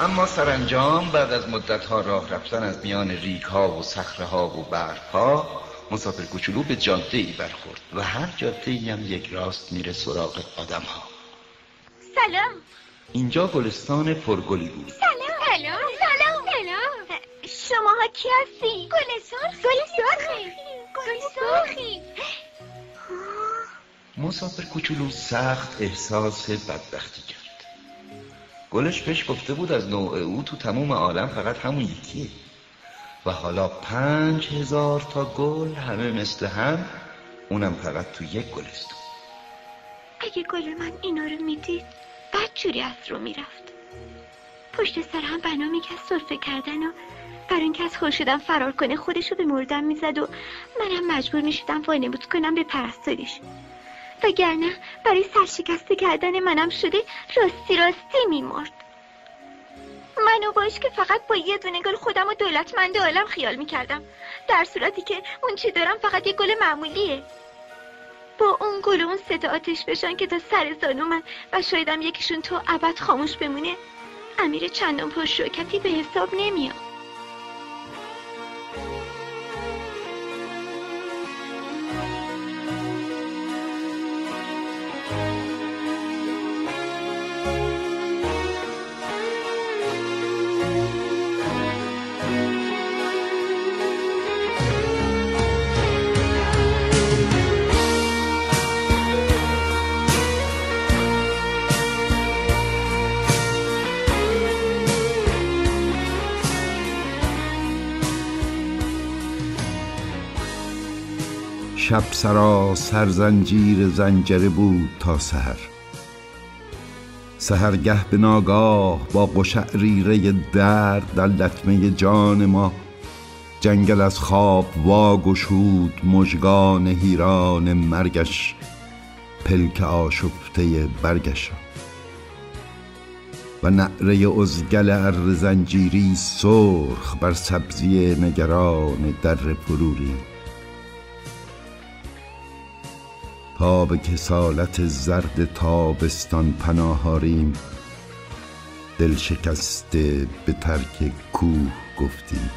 اما سرانجام بعد از مدتها راه رفتن از میان ریگ ها و صخره ها و برف ها مسافر کوچولو به جاده ای برخورد و هر جاده ای هم یک راست میره سراغ آدم ها سلام. اینجا گلستان پرگلی بود. سلام. سلام. سلام. سلام شماها کی هستی؟ گل سرخ گل سرخی گل سرخی مسافر کوچولو سخت احساس بدبختی کرد. گلش پیش گفته بود از نوع او تو تموم عالم فقط همون یکیه. و حالا پنج هزار تا گل همه مثل هم اونم فقط تو یک گلستون اگه گل من اینا رو می‌دید بد جوری از رو می‌رفت. پشت سر هم بنا می‌کرد صرفه کردن و برای اینکه از خورشیدم فرار کنه خودشو به مردم می‌زد و منم مجبور می‌شدم وانمود کنم به پرستاریش. وگرنه برای سرشکسته کردن منم شده راستی راستی میمرد. منو باش که فقط با یه دونه گل خودم و دولتمند عالم خیال می‌کردم. در صورتی که اون چی دارم فقط یه گل معمولیه. با اون گل و اون ستا آتش بشن که تا سر زانو من و شایدم یکیشون تو ابد خاموش بمونه امیر چندان پرشوکتی به حساب نمیاد. شب سراسر زنجیر زنجره بود تا سحر. سحرگه به ناگاه با قشعریره درد در لطمه جان ما جنگل از خواب واگشود مژگان هیران مرگش پلک آشفته برگش. و نعره ازگل ار زنجیری سرخ بر سبزی نگران در پروری. تا به کسالت زرد تابستان پناهاریم. دل شکسته به ترک کوه گفتیم.